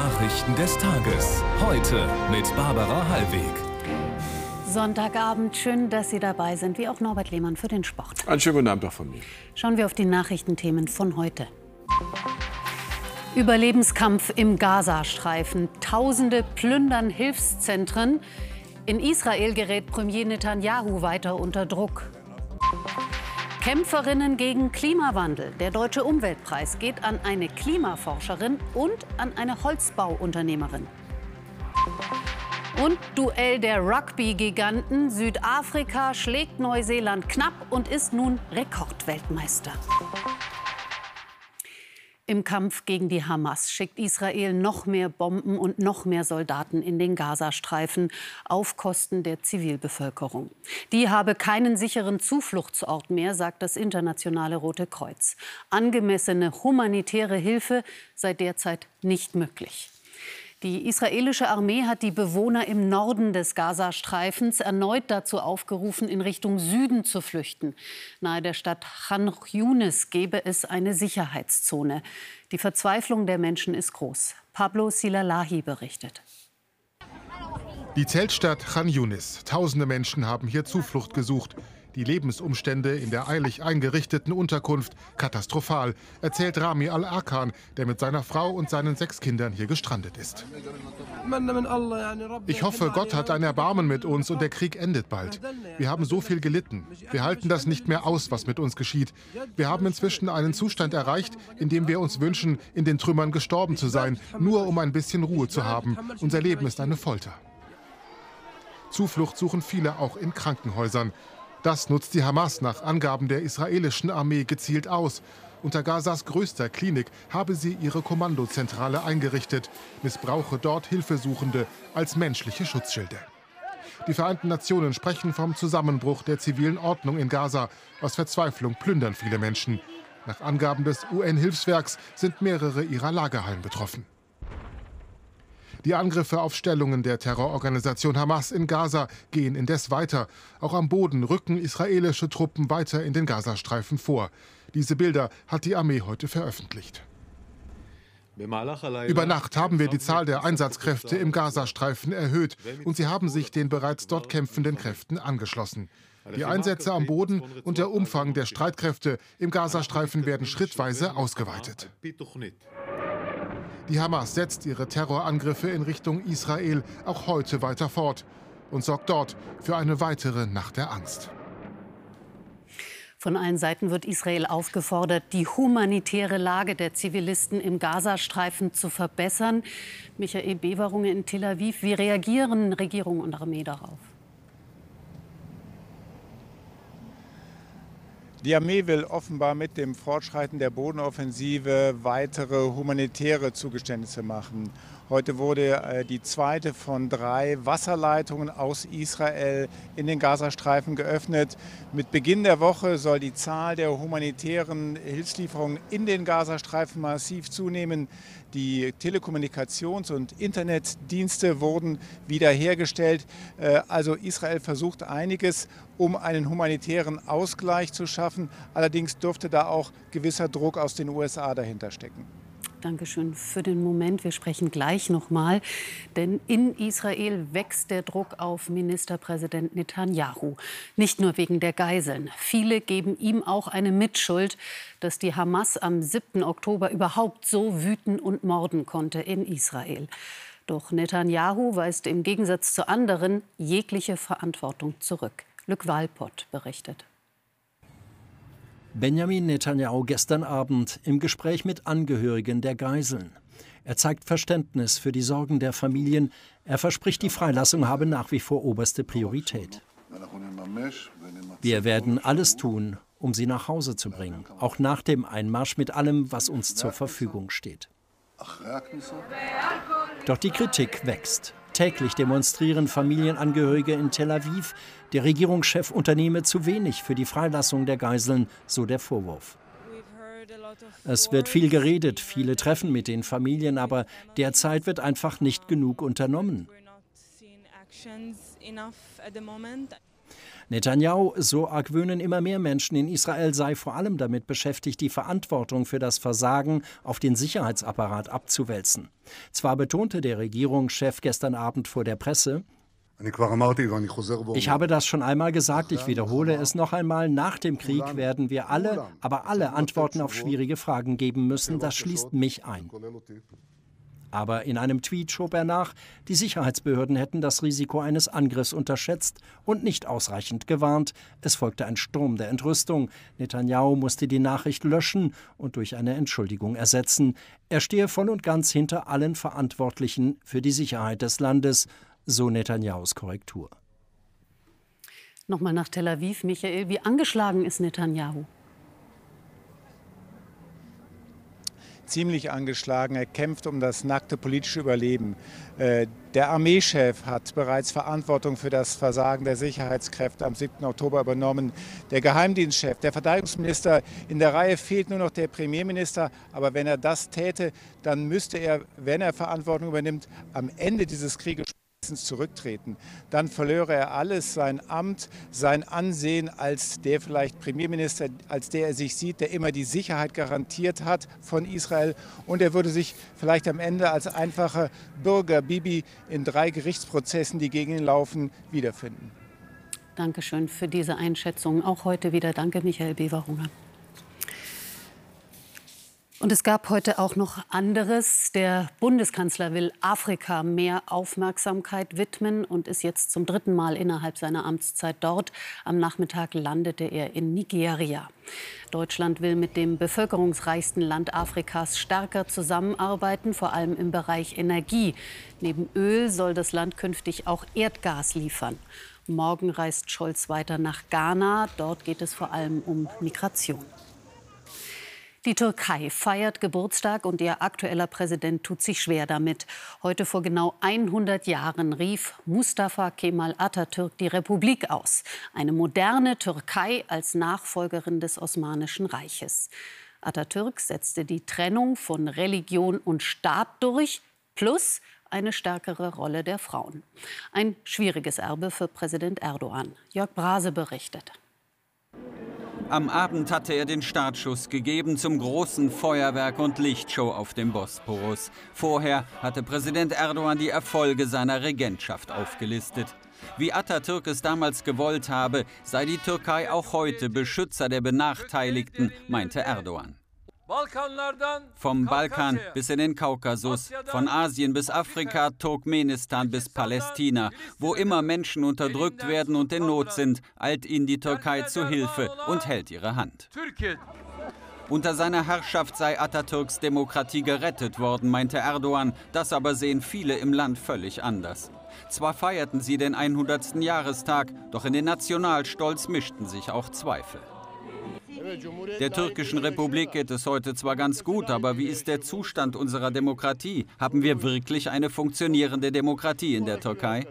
Nachrichten des Tages. Heute mit Barbara Hallweg. Sonntagabend, schön, dass Sie dabei sind, wie auch Norbert Lehmann für den Sport. Einen schönen guten Abend auch von mir. Schauen wir auf die Nachrichtenthemen von heute. Überlebenskampf im Gazastreifen. Tausende plündern Hilfszentren. In Israel gerät Premier Netanyahu weiter unter Druck. Kämpferinnen gegen Klimawandel. Der Deutsche Umweltpreis geht an eine Klimaforscherin und an eine Holzbauunternehmerin. Und Duell der Rugby-Giganten. Südafrika schlägt Neuseeland knapp und ist nun Rekordweltmeister. Im Kampf gegen die Hamas schickt Israel noch mehr Bomben und noch mehr Soldaten in den Gazastreifen auf Kosten der Zivilbevölkerung. Die habe keinen sicheren Zufluchtsort mehr, sagt das internationale Rote Kreuz. Angemessene humanitäre Hilfe sei derzeit nicht möglich. Die israelische Armee hat die Bewohner im Norden des Gazastreifens erneut dazu aufgerufen, in Richtung Süden zu flüchten. Nahe der Stadt Khan Yunis gebe es eine Sicherheitszone. Die Verzweiflung der Menschen ist groß. Pablo Silalahi berichtet. Die Zeltstadt Khan Yunis. Tausende Menschen haben hier Zuflucht gesucht. Die Lebensumstände in der eilig eingerichteten Unterkunft katastrophal, erzählt Rami Al-Arkan, der mit seiner Frau und seinen sechs Kindern hier gestrandet ist. Ich hoffe, Gott hat ein Erbarmen mit uns und der Krieg endet bald. Wir haben so viel gelitten. Wir halten das nicht mehr aus, was mit uns geschieht. Wir haben inzwischen einen Zustand erreicht, in dem wir uns wünschen, in den Trümmern gestorben zu sein, nur um ein bisschen Ruhe zu haben. Unser Leben ist eine Folter. Zuflucht suchen viele auch in Krankenhäusern. Das nutzt die Hamas nach Angaben der israelischen Armee gezielt aus. Unter Gazas größter Klinik habe sie ihre Kommandozentrale eingerichtet, missbrauche dort Hilfesuchende als menschliche Schutzschilde. Die Vereinten Nationen sprechen vom Zusammenbruch der zivilen Ordnung in Gaza. Aus Verzweiflung plündern viele Menschen. Nach Angaben des UN-Hilfswerks sind mehrere ihrer Lagerhallen betroffen. Die Angriffe auf Stellungen der Terrororganisation Hamas in Gaza gehen indes weiter. Auch am Boden rücken israelische Truppen weiter in den Gazastreifen vor. Diese Bilder hat die Armee heute veröffentlicht. Über Nacht haben wir die Zahl der Einsatzkräfte im Gazastreifen erhöht und sie haben sich den bereits dort kämpfenden Kräften angeschlossen. Die Einsätze am Boden und der Umfang der Streitkräfte im Gazastreifen werden schrittweise ausgeweitet. Die Hamas setzt ihre Terrorangriffe in Richtung Israel auch heute weiter fort und sorgt dort für eine weitere Nacht der Angst. Von allen Seiten wird Israel aufgefordert, die humanitäre Lage der Zivilisten im Gazastreifen zu verbessern. Michael Beverunge in Tel Aviv, wie reagieren Regierung und Armee darauf? Die Armee will offenbar mit dem Fortschreiten der Bodenoffensive weitere humanitäre Zugeständnisse machen. Heute wurde äh, die zweite von drei Wasserleitungen aus Israel in den Gazastreifen geöffnet. Mit Beginn der Woche soll die Zahl der humanitären Hilfslieferungen in den Gazastreifen massiv zunehmen. Die Telekommunikations- und Internetdienste wurden wiederhergestellt. Äh, also Israel versucht einiges, um einen humanitären Ausgleich zu schaffen. Allerdings dürfte da auch gewisser Druck aus den USA dahinter stecken. Dankeschön für den Moment. Wir sprechen gleich noch mal, denn in Israel wächst der Druck auf Ministerpräsident Netanyahu. Nicht nur wegen der Geiseln. Viele geben ihm auch eine Mitschuld, dass die Hamas am 7. Oktober überhaupt so wüten und morden konnte in Israel. Doch Netanyahu weist im Gegensatz zu anderen jegliche Verantwortung zurück. Lück Walpott berichtet. Benjamin Netanyahu gestern Abend im Gespräch mit Angehörigen der Geiseln. Er zeigt Verständnis für die Sorgen der Familien. Er verspricht, die Freilassung habe nach wie vor oberste Priorität. Wir werden alles tun, um sie nach Hause zu bringen, auch nach dem Einmarsch mit allem, was uns zur Verfügung steht. Doch die Kritik wächst. Täglich demonstrieren Familienangehörige in Tel Aviv. Der Regierungschef unternehme zu wenig für die Freilassung der Geiseln, so der Vorwurf. Es wird viel geredet, viele Treffen mit den Familien, aber derzeit wird einfach nicht genug unternommen. Netanyahu, so argwöhnen immer mehr Menschen in Israel, sei vor allem damit beschäftigt, die Verantwortung für das Versagen auf den Sicherheitsapparat abzuwälzen. Zwar betonte der Regierungschef gestern Abend vor der Presse, ich habe das schon einmal gesagt, ich wiederhole es noch einmal. Nach dem Krieg werden wir alle, aber alle Antworten auf schwierige Fragen geben müssen. Das schließt mich ein. Aber in einem Tweet schob er nach, die Sicherheitsbehörden hätten das Risiko eines Angriffs unterschätzt und nicht ausreichend gewarnt. Es folgte ein Sturm der Entrüstung. Netanyahu musste die Nachricht löschen und durch eine Entschuldigung ersetzen. Er stehe voll und ganz hinter allen Verantwortlichen für die Sicherheit des Landes so Netanyahus Korrektur. Nochmal nach Tel Aviv, Michael. Wie angeschlagen ist Netanyahu? Ziemlich angeschlagen. Er kämpft um das nackte politische Überleben. Äh, der Armeechef hat bereits Verantwortung für das Versagen der Sicherheitskräfte am 7. Oktober übernommen. Der Geheimdienstchef, der Verteidigungsminister, in der Reihe fehlt nur noch der Premierminister. Aber wenn er das täte, dann müsste er, wenn er Verantwortung übernimmt, am Ende dieses Krieges zurücktreten, dann verlöre er alles, sein Amt, sein Ansehen als der vielleicht Premierminister, als der er sich sieht, der immer die Sicherheit garantiert hat von Israel. Und er würde sich vielleicht am Ende als einfacher Bürger Bibi in drei Gerichtsprozessen, die gegen ihn laufen, wiederfinden. Dankeschön für diese Einschätzung. Auch heute wieder danke, Michael Beverhunger. Und es gab heute auch noch anderes. Der Bundeskanzler will Afrika mehr Aufmerksamkeit widmen und ist jetzt zum dritten Mal innerhalb seiner Amtszeit dort. Am Nachmittag landete er in Nigeria. Deutschland will mit dem bevölkerungsreichsten Land Afrikas stärker zusammenarbeiten, vor allem im Bereich Energie. Neben Öl soll das Land künftig auch Erdgas liefern. Morgen reist Scholz weiter nach Ghana. Dort geht es vor allem um Migration. Die Türkei feiert Geburtstag und ihr aktueller Präsident tut sich schwer damit. Heute vor genau 100 Jahren rief Mustafa Kemal Atatürk die Republik aus. Eine moderne Türkei als Nachfolgerin des Osmanischen Reiches. Atatürk setzte die Trennung von Religion und Staat durch, plus eine stärkere Rolle der Frauen. Ein schwieriges Erbe für Präsident Erdogan. Jörg Brase berichtet. Am Abend hatte er den Startschuss gegeben zum großen Feuerwerk und Lichtshow auf dem Bosporus. Vorher hatte Präsident Erdogan die Erfolge seiner Regentschaft aufgelistet. Wie Atatürk es damals gewollt habe, sei die Türkei auch heute Beschützer der Benachteiligten, meinte Erdogan. Vom Balkan bis in den Kaukasus, von Asien bis Afrika, Turkmenistan bis Palästina. Wo immer Menschen unterdrückt werden und in Not sind, eilt ihnen die Türkei zu Hilfe und hält ihre Hand. Unter seiner Herrschaft sei Atatürks Demokratie gerettet worden, meinte Erdogan. Das aber sehen viele im Land völlig anders. Zwar feierten sie den 100. Jahrestag, doch in den Nationalstolz mischten sich auch Zweifel. Der türkischen Republik geht es heute zwar ganz gut, aber wie ist der Zustand unserer Demokratie? Haben wir wirklich eine funktionierende Demokratie in der Türkei?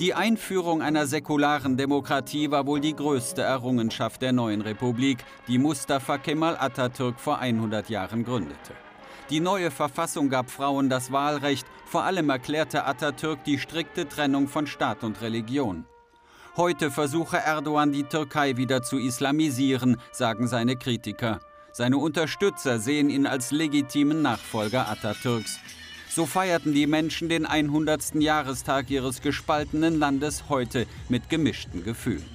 Die Einführung einer säkularen Demokratie war wohl die größte Errungenschaft der neuen Republik, die Mustafa Kemal Atatürk vor 100 Jahren gründete. Die neue Verfassung gab Frauen das Wahlrecht, vor allem erklärte Atatürk die strikte Trennung von Staat und Religion. Heute versuche Erdogan die Türkei wieder zu islamisieren, sagen seine Kritiker. Seine Unterstützer sehen ihn als legitimen Nachfolger Atatürks. So feierten die Menschen den 100. Jahrestag ihres gespaltenen Landes heute mit gemischten Gefühlen.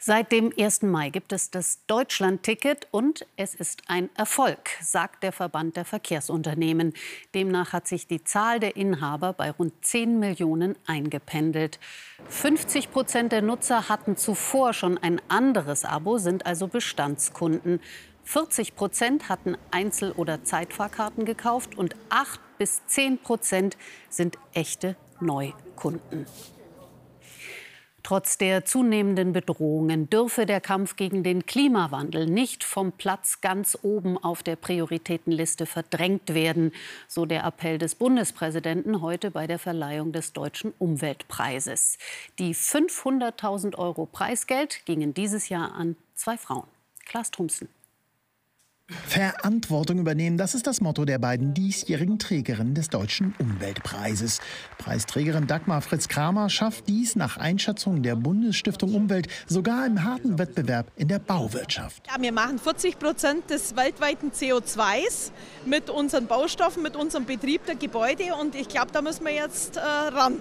Seit dem 1. Mai gibt es das Deutschland-Ticket und es ist ein Erfolg, sagt der Verband der Verkehrsunternehmen. Demnach hat sich die Zahl der Inhaber bei rund 10 Millionen eingependelt. 50 Prozent der Nutzer hatten zuvor schon ein anderes Abo, sind also Bestandskunden. 40 Prozent hatten Einzel- oder Zeitfahrkarten gekauft und 8 bis 10 Prozent sind echte Neukunden. Trotz der zunehmenden Bedrohungen dürfe der Kampf gegen den Klimawandel nicht vom Platz ganz oben auf der Prioritätenliste verdrängt werden, so der Appell des Bundespräsidenten heute bei der Verleihung des Deutschen Umweltpreises. Die 500.000 Euro Preisgeld gingen dieses Jahr an zwei Frauen. Klaas Thomsen. Verantwortung übernehmen, das ist das Motto der beiden diesjährigen Trägerinnen des Deutschen Umweltpreises. Preisträgerin Dagmar Fritz-Kramer schafft dies nach Einschätzung der Bundesstiftung Umwelt sogar im harten Wettbewerb in der Bauwirtschaft. Ja, wir machen 40 Prozent des weltweiten CO2s mit unseren Baustoffen, mit unserem Betrieb der Gebäude und ich glaube, da müssen wir jetzt äh, ran.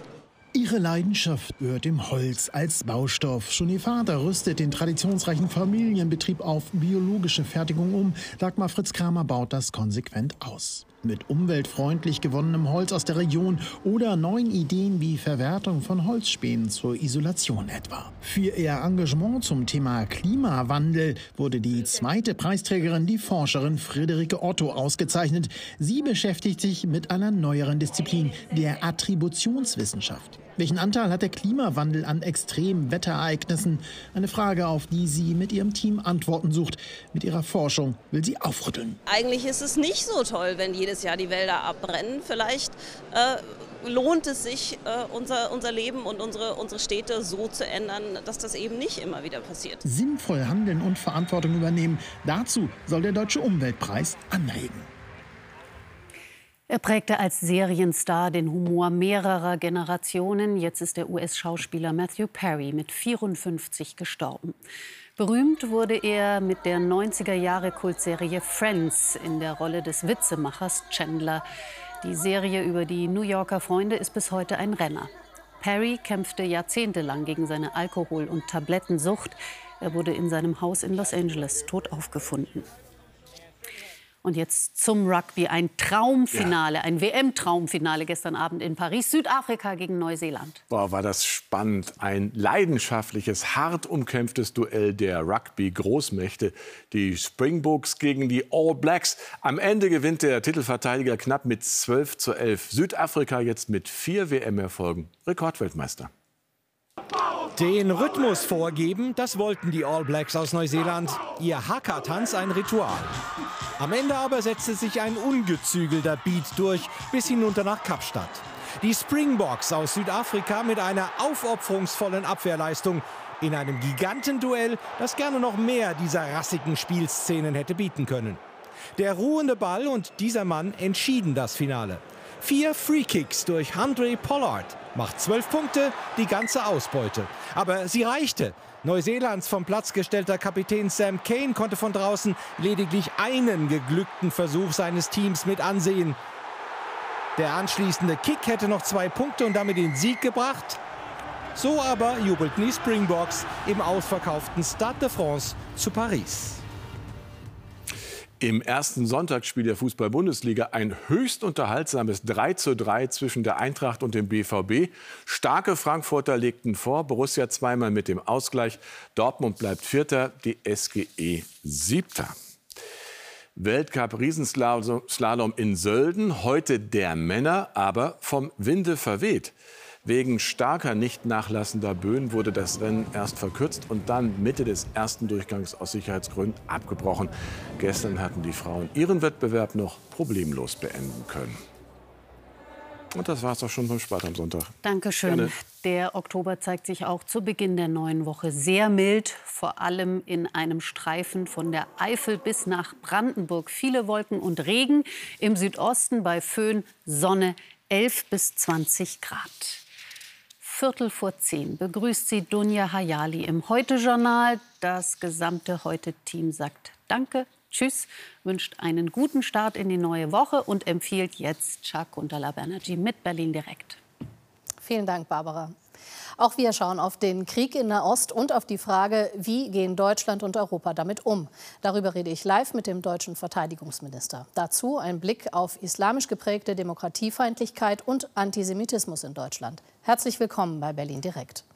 Ihre Leidenschaft gehört dem Holz als Baustoff. Schon ihr Vater rüstet den traditionsreichen Familienbetrieb auf biologische Fertigung um. Dagmar Fritz Kramer baut das konsequent aus mit umweltfreundlich gewonnenem Holz aus der Region oder neuen Ideen wie Verwertung von Holzspänen zur Isolation etwa. Für ihr Engagement zum Thema Klimawandel wurde die zweite Preisträgerin, die Forscherin Friederike Otto, ausgezeichnet. Sie beschäftigt sich mit einer neueren Disziplin, der Attributionswissenschaft. Welchen Anteil hat der Klimawandel an extremen Wetterereignissen? Eine Frage, auf die sie mit ihrem Team Antworten sucht. Mit ihrer Forschung will sie aufrütteln. Eigentlich ist es nicht so toll, wenn jedes Jahr die Wälder abbrennen. Vielleicht äh, lohnt es sich, äh, unser, unser Leben und unsere, unsere Städte so zu ändern, dass das eben nicht immer wieder passiert. Sinnvoll handeln und Verantwortung übernehmen. Dazu soll der Deutsche Umweltpreis anregen. Er prägte als Serienstar den Humor mehrerer Generationen. Jetzt ist der US-Schauspieler Matthew Perry mit 54 gestorben. Berühmt wurde er mit der 90er-Jahre-Kultserie Friends in der Rolle des Witzemachers Chandler. Die Serie über die New Yorker Freunde ist bis heute ein Renner. Perry kämpfte jahrzehntelang gegen seine Alkohol- und Tablettensucht. Er wurde in seinem Haus in Los Angeles tot aufgefunden. Und jetzt zum Rugby. Ein Traumfinale, ja. ein WM-Traumfinale gestern Abend in Paris. Südafrika gegen Neuseeland. Boah, war das spannend. Ein leidenschaftliches, hart umkämpftes Duell der Rugby-Großmächte. Die Springboks gegen die All Blacks. Am Ende gewinnt der Titelverteidiger knapp mit 12 zu 11. Südafrika jetzt mit vier WM-Erfolgen. Rekordweltmeister. Den Rhythmus vorgeben, das wollten die All Blacks aus Neuseeland. Ihr Haka-Tanz ein Ritual. Am Ende aber setzte sich ein ungezügelter Beat durch bis hinunter nach Kapstadt. Die Springboks aus Südafrika mit einer aufopferungsvollen Abwehrleistung in einem Gigantenduell, das gerne noch mehr dieser rassigen Spielszenen hätte bieten können. Der ruhende Ball und dieser Mann entschieden das Finale. Vier Freekicks durch Andre Pollard macht zwölf Punkte, die ganze Ausbeute. Aber sie reichte. Neuseelands vom Platz gestellter Kapitän Sam Kane konnte von draußen lediglich einen geglückten Versuch seines Teams mit ansehen. Der anschließende Kick hätte noch zwei Punkte und damit den Sieg gebracht. So aber jubelten die Springboks im ausverkauften Stade de France zu Paris. Im ersten Sonntagsspiel der Fußball-Bundesliga ein höchst unterhaltsames 3 zu 3 zwischen der Eintracht und dem BVB. Starke Frankfurter legten vor, Borussia zweimal mit dem Ausgleich. Dortmund bleibt Vierter, die SGE Siebter. Weltcup-Riesenslalom in Sölden, heute der Männer, aber vom Winde verweht. Wegen starker, nicht nachlassender Böen wurde das Rennen erst verkürzt und dann Mitte des ersten Durchgangs aus Sicherheitsgründen abgebrochen. Gestern hatten die Frauen ihren Wettbewerb noch problemlos beenden können. Und das war es auch schon beim Sport am Sonntag. Dankeschön. Gerne. Der Oktober zeigt sich auch zu Beginn der neuen Woche sehr mild, vor allem in einem Streifen von der Eifel bis nach Brandenburg. Viele Wolken und Regen, im Südosten bei Föhn Sonne 11 bis 20 Grad. Viertel vor zehn begrüßt sie Dunja Hayali im Heute-Journal. Das gesamte Heute-Team sagt Danke, Tschüss, wünscht einen guten Start in die neue Woche und empfiehlt jetzt Chakuntala Banerjee mit Berlin direkt. Vielen Dank, Barbara. Auch wir schauen auf den Krieg in Nahost und auf die Frage, wie gehen Deutschland und Europa damit um. Darüber rede ich live mit dem deutschen Verteidigungsminister. Dazu ein Blick auf islamisch geprägte Demokratiefeindlichkeit und Antisemitismus in Deutschland. Herzlich willkommen bei Berlin Direkt.